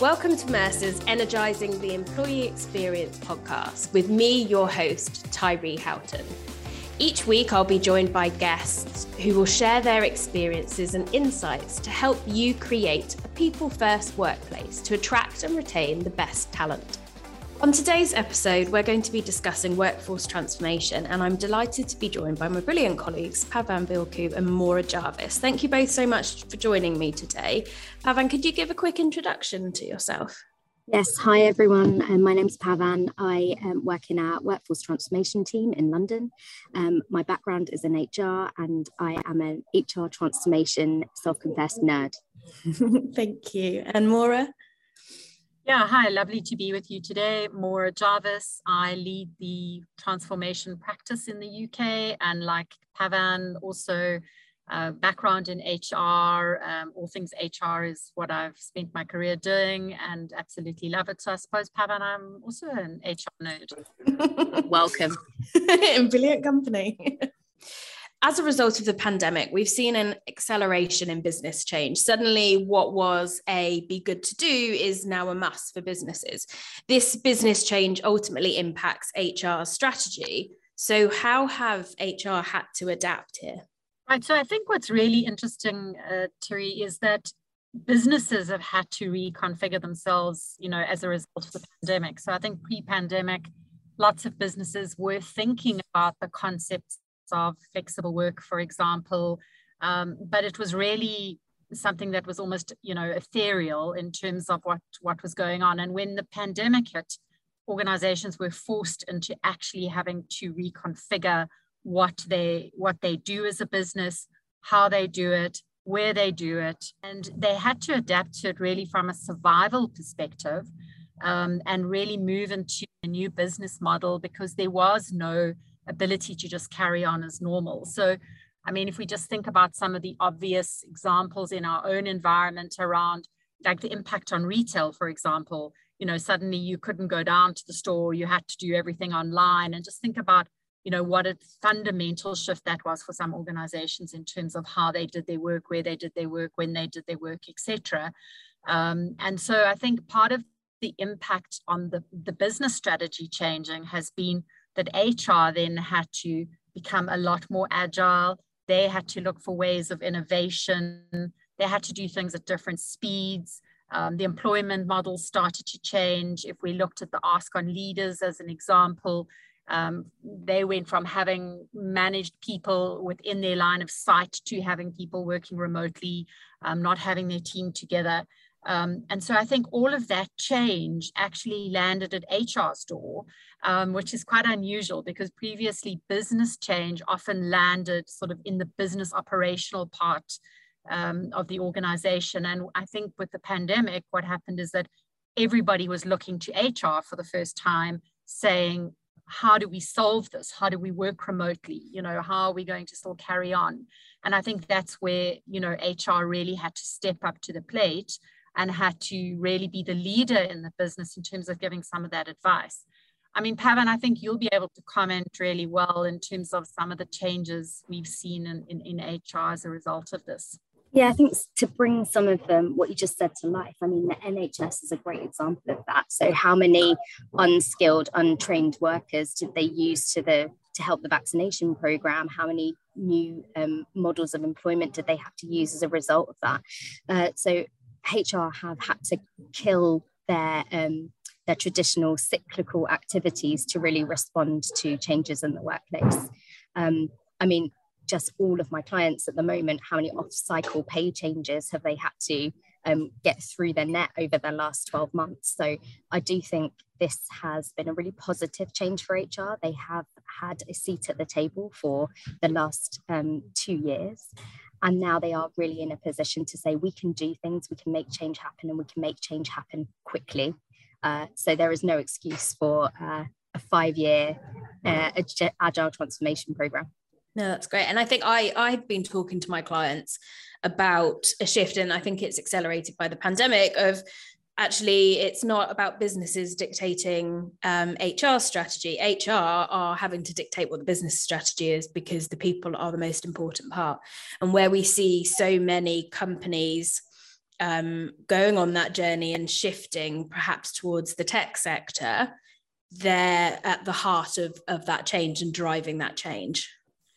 Welcome to Mercer's Energizing the Employee Experience podcast with me, your host, Tyree Houghton. Each week, I'll be joined by guests who will share their experiences and insights to help you create a people first workplace to attract and retain the best talent. On today's episode, we're going to be discussing workforce transformation, and I'm delighted to be joined by my brilliant colleagues, Pavan Bilku and Maura Jarvis. Thank you both so much for joining me today. Pavan, could you give a quick introduction to yourself? Yes, hi everyone. Um, my name is Pavan. I um, work in our workforce transformation team in London. Um, my background is in HR and I am an HR transformation self confessed nerd. Thank you. And Maura? Yeah, hi, lovely to be with you today. Maura Jarvis. I lead the transformation practice in the UK and like Pavan, also uh, background in HR. Um, all things HR is what I've spent my career doing and absolutely love it. So I suppose, Pavan, I'm also an HR nerd. Welcome. in brilliant company as a result of the pandemic, we've seen an acceleration in business change. Suddenly, what was a be good to do is now a must for businesses. This business change ultimately impacts HR strategy. So, how have HR had to adapt here? Right. So, I think what's really interesting, uh, Terry, is that businesses have had to reconfigure themselves, you know, as a result of the pandemic. So, I think pre-pandemic, lots of businesses were thinking about the concepts of flexible work, for example. Um, but it was really something that was almost, you know, ethereal in terms of what, what was going on. And when the pandemic hit, organizations were forced into actually having to reconfigure what they what they do as a business, how they do it, where they do it, and they had to adapt to it really from a survival perspective, um, and really move into a new business model because there was no ability to just carry on as normal. So, I mean, if we just think about some of the obvious examples in our own environment around like the impact on retail, for example, you know, suddenly you couldn't go down to the store, you had to do everything online, and just think about, you know, what a fundamental shift that was for some organizations in terms of how they did their work, where they did their work, when they did their work, etc. Um, and so I think part of the impact on the, the business strategy changing has been that HR then had to become a lot more agile. They had to look for ways of innovation. They had to do things at different speeds. Um, the employment model started to change. If we looked at the Ask on Leaders as an example, um, they went from having managed people within their line of sight to having people working remotely, um, not having their team together. Um, and so I think all of that change actually landed at HR's door, um, which is quite unusual because previously business change often landed sort of in the business operational part um, of the organization. And I think with the pandemic, what happened is that everybody was looking to HR for the first time, saying, how do we solve this? How do we work remotely? You know, how are we going to still carry on? And I think that's where, you know, HR really had to step up to the plate and had to really be the leader in the business in terms of giving some of that advice. I mean, Pavan, I think you'll be able to comment really well in terms of some of the changes we've seen in, in, in HR as a result of this. Yeah, I think to bring some of what you just said to life, I mean, the NHS is a great example of that. So, how many unskilled, untrained workers did they use to the to help the vaccination program? How many new um, models of employment did they have to use as a result of that? Uh, so, HR have had to kill their um, their traditional cyclical activities to really respond to changes in the workplace. Um, I mean, just all of my clients at the moment, how many off-cycle pay changes have they had to um, get through their net over the last 12 months? So I do think this has been a really positive change for HR. They have had a seat at the table for the last um, two years. And now they are really in a position to say, we can do things, we can make change happen, and we can make change happen quickly. Uh, so there is no excuse for uh, a five year uh, agile transformation program. No, that's great. And I think I, I've been talking to my clients about a shift, and I think it's accelerated by the pandemic of actually it's not about businesses dictating um, HR strategy. HR are having to dictate what the business strategy is because the people are the most important part. And where we see so many companies um, going on that journey and shifting perhaps towards the tech sector, they're at the heart of, of that change and driving that change.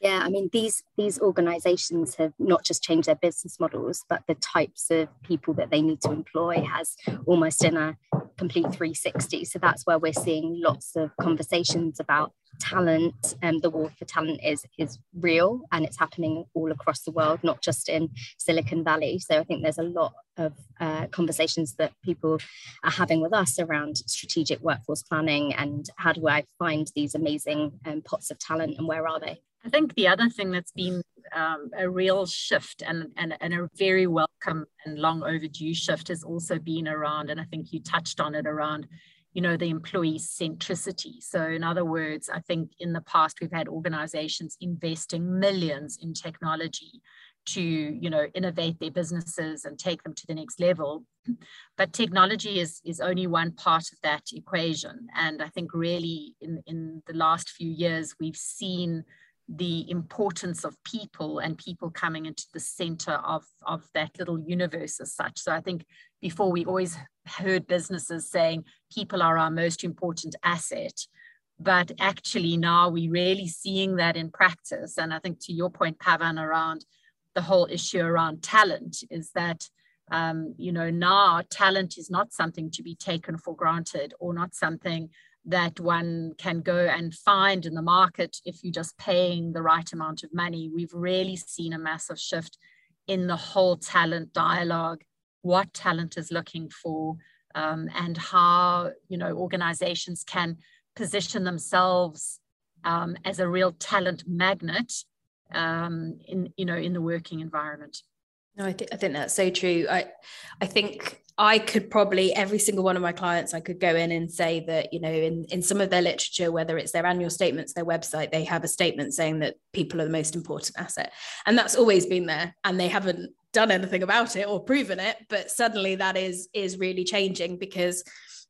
Yeah, I mean these these organizations have not just changed their business models, but the types of people that they need to employ has almost in a complete 360. So that's where we're seeing lots of conversations about talent and um, the war for talent is is real and it's happening all across the world, not just in Silicon Valley. So I think there's a lot of uh, conversations that people are having with us around strategic workforce planning and how do I find these amazing um, pots of talent and where are they? I think the other thing that's been um, a real shift and, and, and a very welcome and long overdue shift has also been around, and I think you touched on it around, you know, the employee centricity. So, in other words, I think in the past we've had organizations investing millions in technology to you know innovate their businesses and take them to the next level but technology is is only one part of that equation and i think really in in the last few years we've seen the importance of people and people coming into the center of, of that little universe as such. So I think before we always heard businesses saying people are our most important asset. But actually now we're really seeing that in practice. And I think to your point, Pavan, around the whole issue around talent is that um, you know now talent is not something to be taken for granted or not something that one can go and find in the market if you're just paying the right amount of money. We've really seen a massive shift in the whole talent dialogue, what talent is looking for, um, and how you know organizations can position themselves um, as a real talent magnet um, in you know in the working environment. No, I, th- I think that's so true. I, I think I could probably every single one of my clients, I could go in and say that you know in in some of their literature, whether it's their annual statements, their website, they have a statement saying that people are the most important asset, and that's always been there, and they haven't done anything about it or proven it, but suddenly that is is really changing because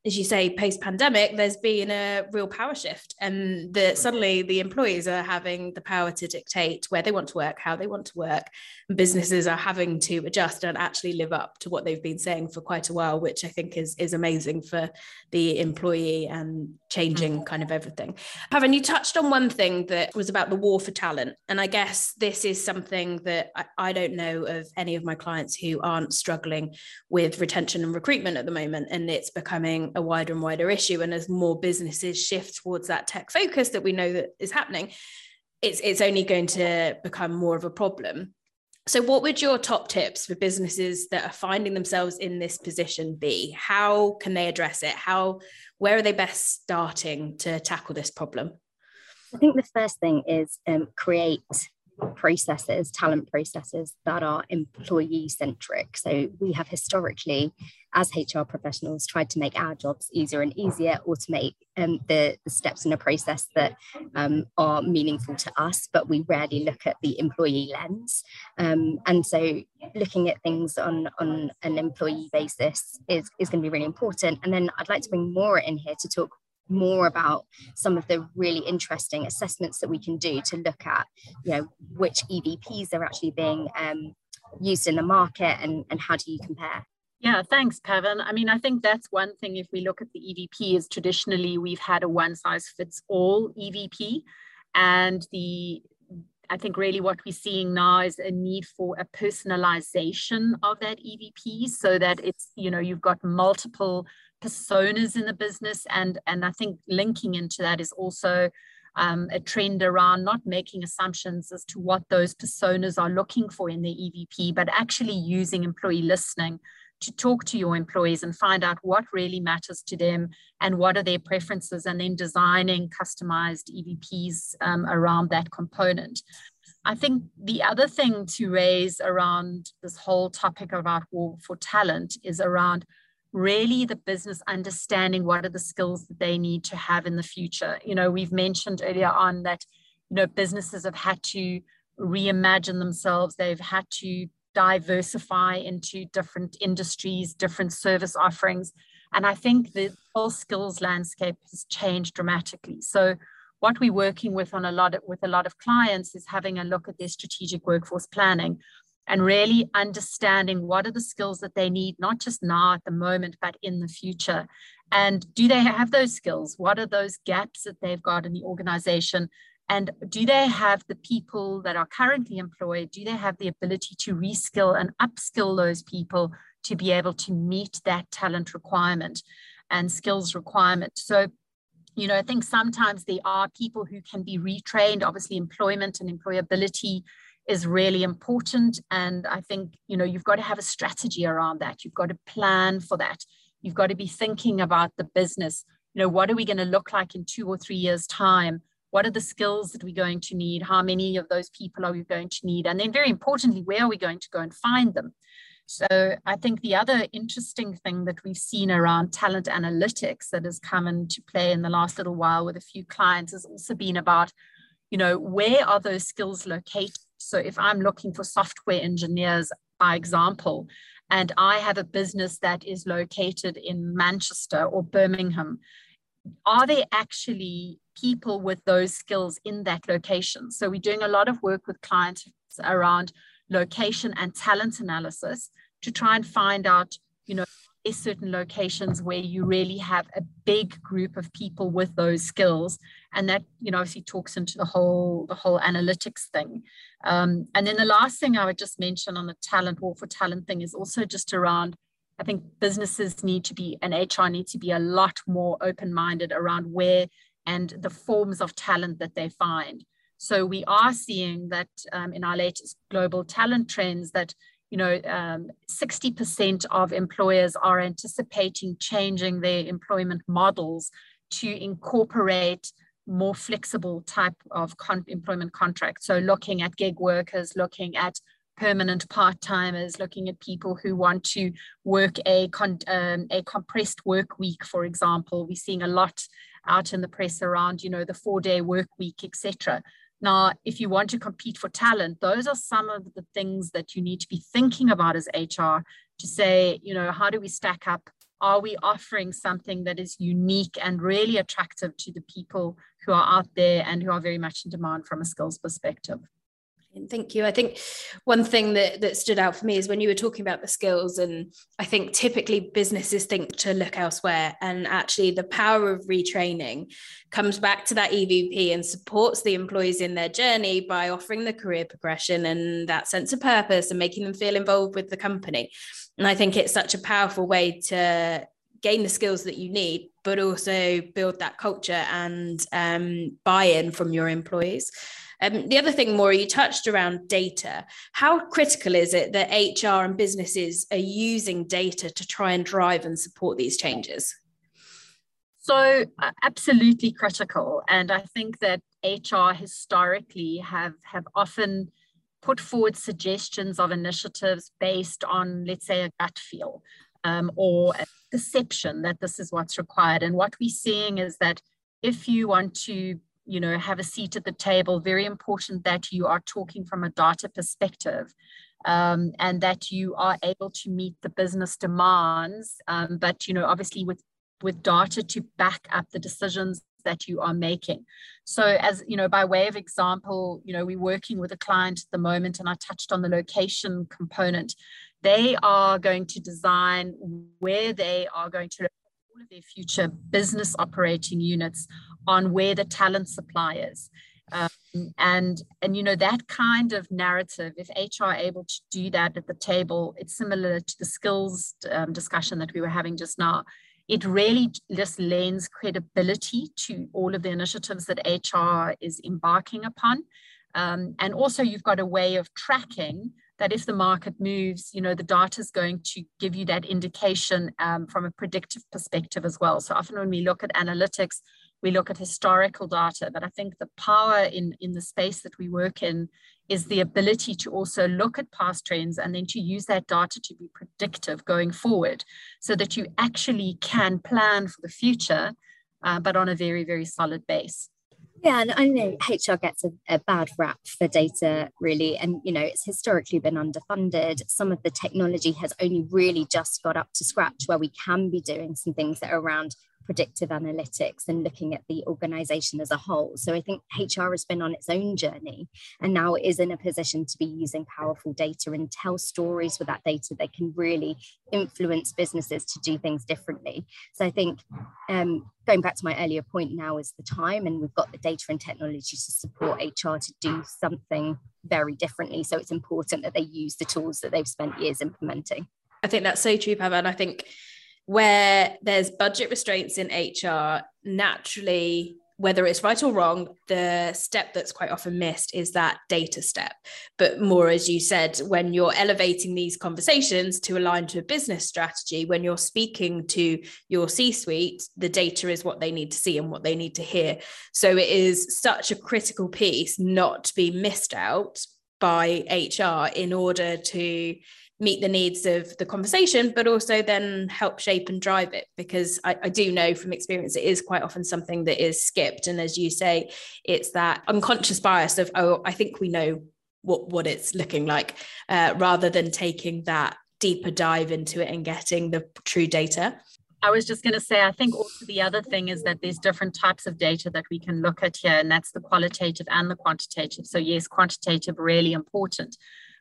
as you say, post pandemic, there's been a real power shift, and that suddenly the employees are having the power to dictate where they want to work, how they want to work. And businesses are having to adjust and actually live up to what they've been saying for quite a while, which I think is is amazing for the employee and changing mm-hmm. kind of everything. Pavan, you touched on one thing that was about the war for talent, and I guess this is something that I, I don't know of any of my clients who aren't struggling with retention and recruitment at the moment, and it's a wider and wider issue. And as more businesses shift towards that tech focus that we know that is happening, it's it's only going to become more of a problem. So, what would your top tips for businesses that are finding themselves in this position be? How can they address it? How, where are they best starting to tackle this problem? I think the first thing is um, create processes, talent processes that are employee centric. So we have historically, as HR professionals, tried to make our jobs easier and easier, automate um, the, the steps in a process that um, are meaningful to us, but we rarely look at the employee lens. Um, and so looking at things on, on an employee basis is, is going to be really important. And then I'd like to bring Maura in here to talk more about some of the really interesting assessments that we can do to look at you know which evps are actually being um, used in the market and, and how do you compare yeah, thanks, Pavan. I mean, I think that's one thing. If we look at the EVP, is traditionally we've had a one size fits all EVP, and the I think really what we're seeing now is a need for a personalization of that EVP, so that it's you know you've got multiple personas in the business and and i think linking into that is also um, a trend around not making assumptions as to what those personas are looking for in their evp but actually using employee listening to talk to your employees and find out what really matters to them and what are their preferences and then designing customized evps um, around that component I think the other thing to raise around this whole topic about war for talent is around really the business understanding what are the skills that they need to have in the future. You know, we've mentioned earlier on that, you know, businesses have had to reimagine themselves, they've had to diversify into different industries, different service offerings. And I think the whole skills landscape has changed dramatically. So what we're working with on a lot of, with a lot of clients is having a look at their strategic workforce planning and really understanding what are the skills that they need, not just now at the moment, but in the future. And do they have those skills? What are those gaps that they've got in the organization? And do they have the people that are currently employed? Do they have the ability to reskill and upskill those people to be able to meet that talent requirement and skills requirement? So, you know, I think sometimes there are people who can be retrained. Obviously, employment and employability is really important. And I think, you know, you've got to have a strategy around that. You've got to plan for that. You've got to be thinking about the business. You know, what are we going to look like in two or three years' time? What are the skills that we're going to need? How many of those people are we going to need? And then very importantly where are we going to go and find them? So i think the other interesting thing that we've seen around talent analytics that has come into play in the last little while with a few clients has also been about you know where are those skills located? So if i'm looking for software engineers by example and i have a business that is located in manchester or birmingham are there actually people with those skills in that location? So we're doing a lot of work with clients around location and talent analysis to try and find out, you know, is certain locations where you really have a big group of people with those skills and that you know obviously talks into the whole the whole analytics thing um, and then the last thing i would just mention on the talent war for talent thing is also just around I think businesses need to be and HR need to be a lot more open minded around where and the forms of talent that they find. So we are seeing that um, in our latest global talent trends that you know um, 60% of employers are anticipating changing their employment models to incorporate more flexible type of con- employment contracts. So looking at gig workers, looking at permanent part-timers, looking at people who want to work a, con, um, a compressed work week, for example. We're seeing a lot out in the press around, you know, the four-day work week, etc. Now, if you want to compete for talent, those are some of the things that you need to be thinking about as HR to say, you know, how do we stack up? Are we offering something that is unique and really attractive to the people who are out there and who are very much in demand from a skills perspective? Thank you. I think one thing that, that stood out for me is when you were talking about the skills, and I think typically businesses think to look elsewhere, and actually the power of retraining comes back to that EVP and supports the employees in their journey by offering the career progression and that sense of purpose and making them feel involved with the company. And I think it's such a powerful way to gain the skills that you need, but also build that culture and um, buy in from your employees. Um, the other thing, Maura, you touched around data. How critical is it that HR and businesses are using data to try and drive and support these changes? So, uh, absolutely critical. And I think that HR historically have, have often put forward suggestions of initiatives based on, let's say, a gut feel um, or a perception that this is what's required. And what we're seeing is that if you want to you know, have a seat at the table. Very important that you are talking from a data perspective. Um, and that you are able to meet the business demands, um, but you know, obviously with with data to back up the decisions that you are making. So, as you know, by way of example, you know, we're working with a client at the moment, and I touched on the location component. They are going to design where they are going to all of their future business operating units on where the talent supply is. Um, and and you know that kind of narrative if hr are able to do that at the table it's similar to the skills um, discussion that we were having just now it really just lends credibility to all of the initiatives that hr is embarking upon um, and also you've got a way of tracking that if the market moves, you know, the data is going to give you that indication um, from a predictive perspective as well. So often when we look at analytics, we look at historical data, but I think the power in, in the space that we work in is the ability to also look at past trends and then to use that data to be predictive going forward so that you actually can plan for the future, uh, but on a very, very solid base. Yeah, and I know HR gets a, a, bad rap for data, really. And, you know, it's historically been underfunded. Some of the technology has only really just got up to scratch where we can be doing some things that are around predictive analytics and looking at the organization as a whole. So I think HR has been on its own journey and now is in a position to be using powerful data and tell stories with that data that can really influence businesses to do things differently. So I think um, going back to my earlier point, now is the time, and we've got the data and technology to support HR to do something very differently. So it's important that they use the tools that they've spent years implementing. I think that's so true, Pam. And I think where there's budget restraints in HR, naturally whether it's right or wrong, the step that's quite often missed is that data step. But Maura, as you said, when you're elevating these conversations to align to a business strategy, when you're speaking to your C suite, the data is what they need to see and what they need to hear. So it is such a critical piece not to be missed out by HR in order to meet the needs of the conversation, but also then help shape and drive it. Because I, I, do know from experience, it is quite often something that is skipped. And as you say, it's that unconscious bias of, oh, I think we know what, what it's looking like, uh, rather than taking that deeper dive into it and getting the true data. I was just going to say, I think also the other thing is that there's different types of data that we can look at here, and that's the qualitative and the quantitative. So, yes, quantitative really important,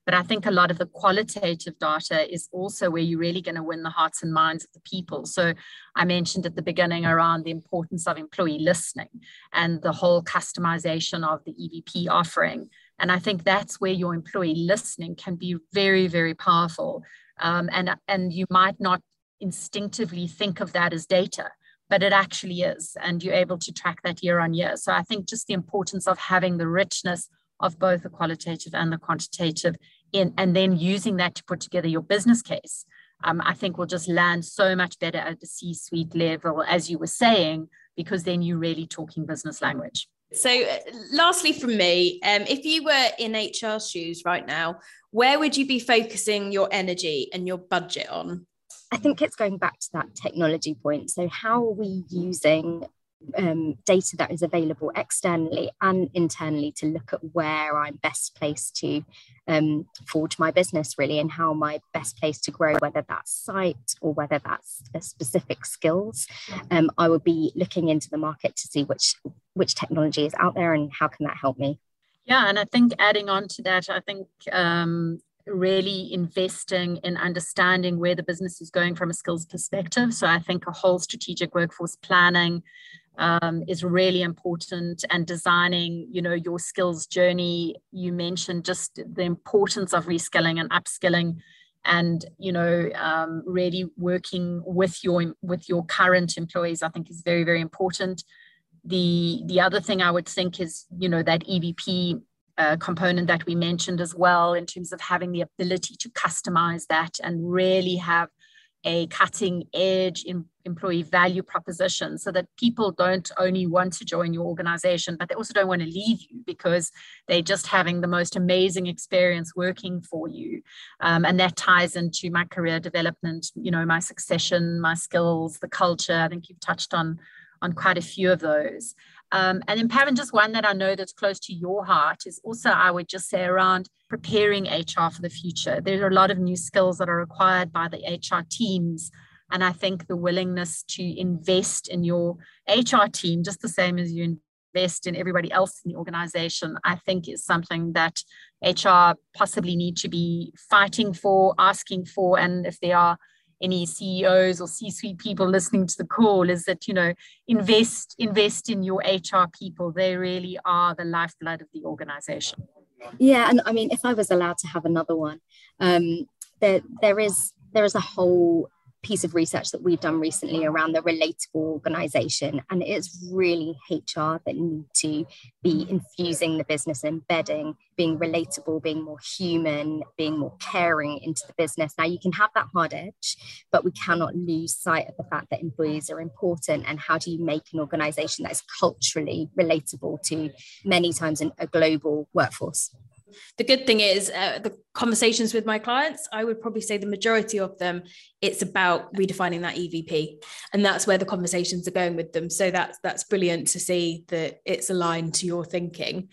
but I think a lot of the qualitative data is also where you're really going to win the hearts and minds of the people. So I mentioned at the beginning around the importance of employee listening and the whole customization of the EVP offering. And I think that's where your employee listening can be very, very powerful. Um, and, and you might not instinctively think of that as data, but it actually is. And you're able to track that year on year. So I think just the importance of having the richness of both the qualitative and the quantitative in, and then using that to put together your business case, um, I think will just land so much better at the C suite level, as you were saying, because then you're really talking business language. So, uh, lastly, from me, um, if you were in HR shoes right now, where would you be focusing your energy and your budget on? I think it's going back to that technology point. So, how are we using um, data that is available externally and internally to look at where I'm best placed to um, forge my business, really, and how my best place to grow, whether that's site or whether that's specific skills. Um, I will be looking into the market to see which which technology is out there and how can that help me. Yeah, and I think adding on to that, I think um, really investing in understanding where the business is going from a skills perspective. So I think a whole strategic workforce planning, um, is really important and designing you know your skills journey. You mentioned just the importance of reskilling and upskilling and you know um, really working with your with your current employees i think is very very important. The the other thing i would think is you know that evp uh, component that we mentioned as well in terms of having the ability to customize that and really have a cutting edge employee value proposition so that people don't only want to join your organization, but they also don't want to leave you because they're just having the most amazing experience working for you. Um, and that ties into my career development, you know, my succession, my skills, the culture. I think you've touched on on quite a few of those. Um, and then, Pavan, just one that I know that's close to your heart is also, I would just say, around preparing HR for the future. There are a lot of new skills that are required by the HR teams. And I think the willingness to invest in your HR team, just the same as you invest in everybody else in the organization, I think is something that HR possibly need to be fighting for, asking for. And if there are any CEOs or C-suite people listening to the call is that you know invest invest in your HR people. They really are the lifeblood of the organization. Yeah, and I mean, if I was allowed to have another one, um, there there is there is a whole piece of research that we've done recently around the relatable organization. And it's really HR that need to be infusing the business, embedding, being relatable, being more human, being more caring into the business. Now, you can have that hard edge, but we cannot lose sight of the fact that employees are important. And how do you make an organization that is culturally relatable to many times a global workforce? The good thing is uh, the conversations with my clients i would probably say the majority of them it's about redefining that evp and that's where the conversations are going with them. So that's that's brilliant to see that it's aligned to your thinking.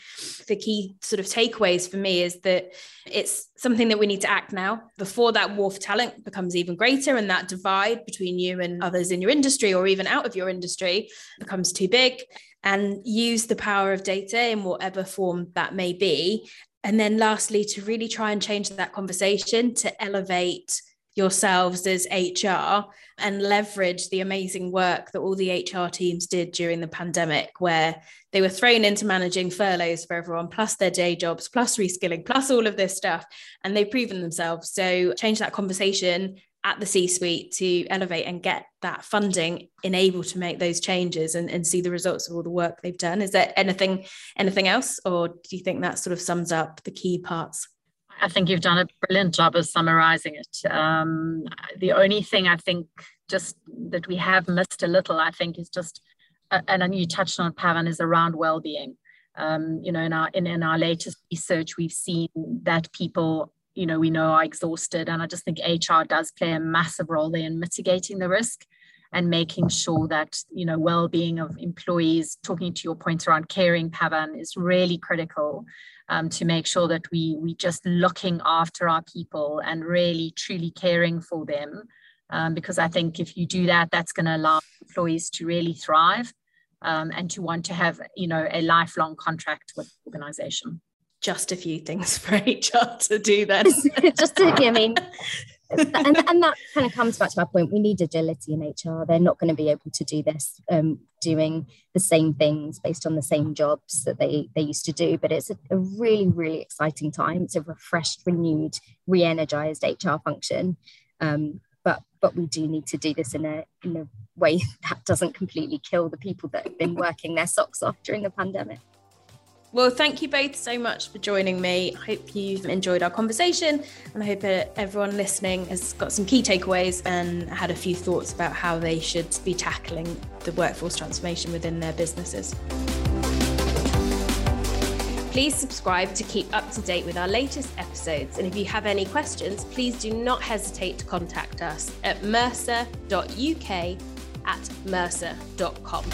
The key sort of takeaways for me is that it's something that we need to act now before that war for talent becomes even greater and that divide between you and others in your industry or even out of your industry becomes too big. And use the power of data in whatever form that may be. And then, lastly, to really try and change that conversation to elevate yourselves as HR and leverage the amazing work that all the HR teams did during the pandemic, where they were thrown into managing furloughs for everyone, plus their day jobs, plus reskilling, plus all of this stuff. And they've proven themselves. So, change that conversation at the C suite to elevate and get that funding enable to make those changes and, and see the results of all the work they've done. Is there anything anything else, or do you think that sort of sums up the key parts? I think you've done a brilliant job of summarizing it. Um, the only thing I think just that we have missed a little, I think, is just, uh, and you touched on Pavan, is around well-being. Um, you know, in our in, in our latest research, we've seen that people you know we know are exhausted and i just think hr does play a massive role in mitigating the risk and making sure that you know well-being of employees talking to your point around caring pavan is really critical um, to make sure that we we just looking after our people and really truly caring for them. Um, because i think if you do that that's going to allow employees to really thrive um, and to want to have you know a lifelong contract with the organization just a few things for HR to do then. just to, I mean, and, and that kind of comes back to my point. We need agility in HR. They're not going to be able to do this um, doing the same things based on the same jobs that they, they used to do. But it's a, a really, really exciting time. It's a refreshed, renewed, re energized HR function. Um, but but we do need to do this in a in a way that doesn't completely kill the people that have been working their socks off during the pandemic. Well, thank you both so much for joining me. I hope you've enjoyed our conversation and I hope everyone listening has got some key takeaways and had a few thoughts about how they should be tackling the workforce transformation within their businesses. Please subscribe to keep up to date with our latest episodes. And if you have any questions, please do not hesitate to contact us at mercer.uk at mercer.com.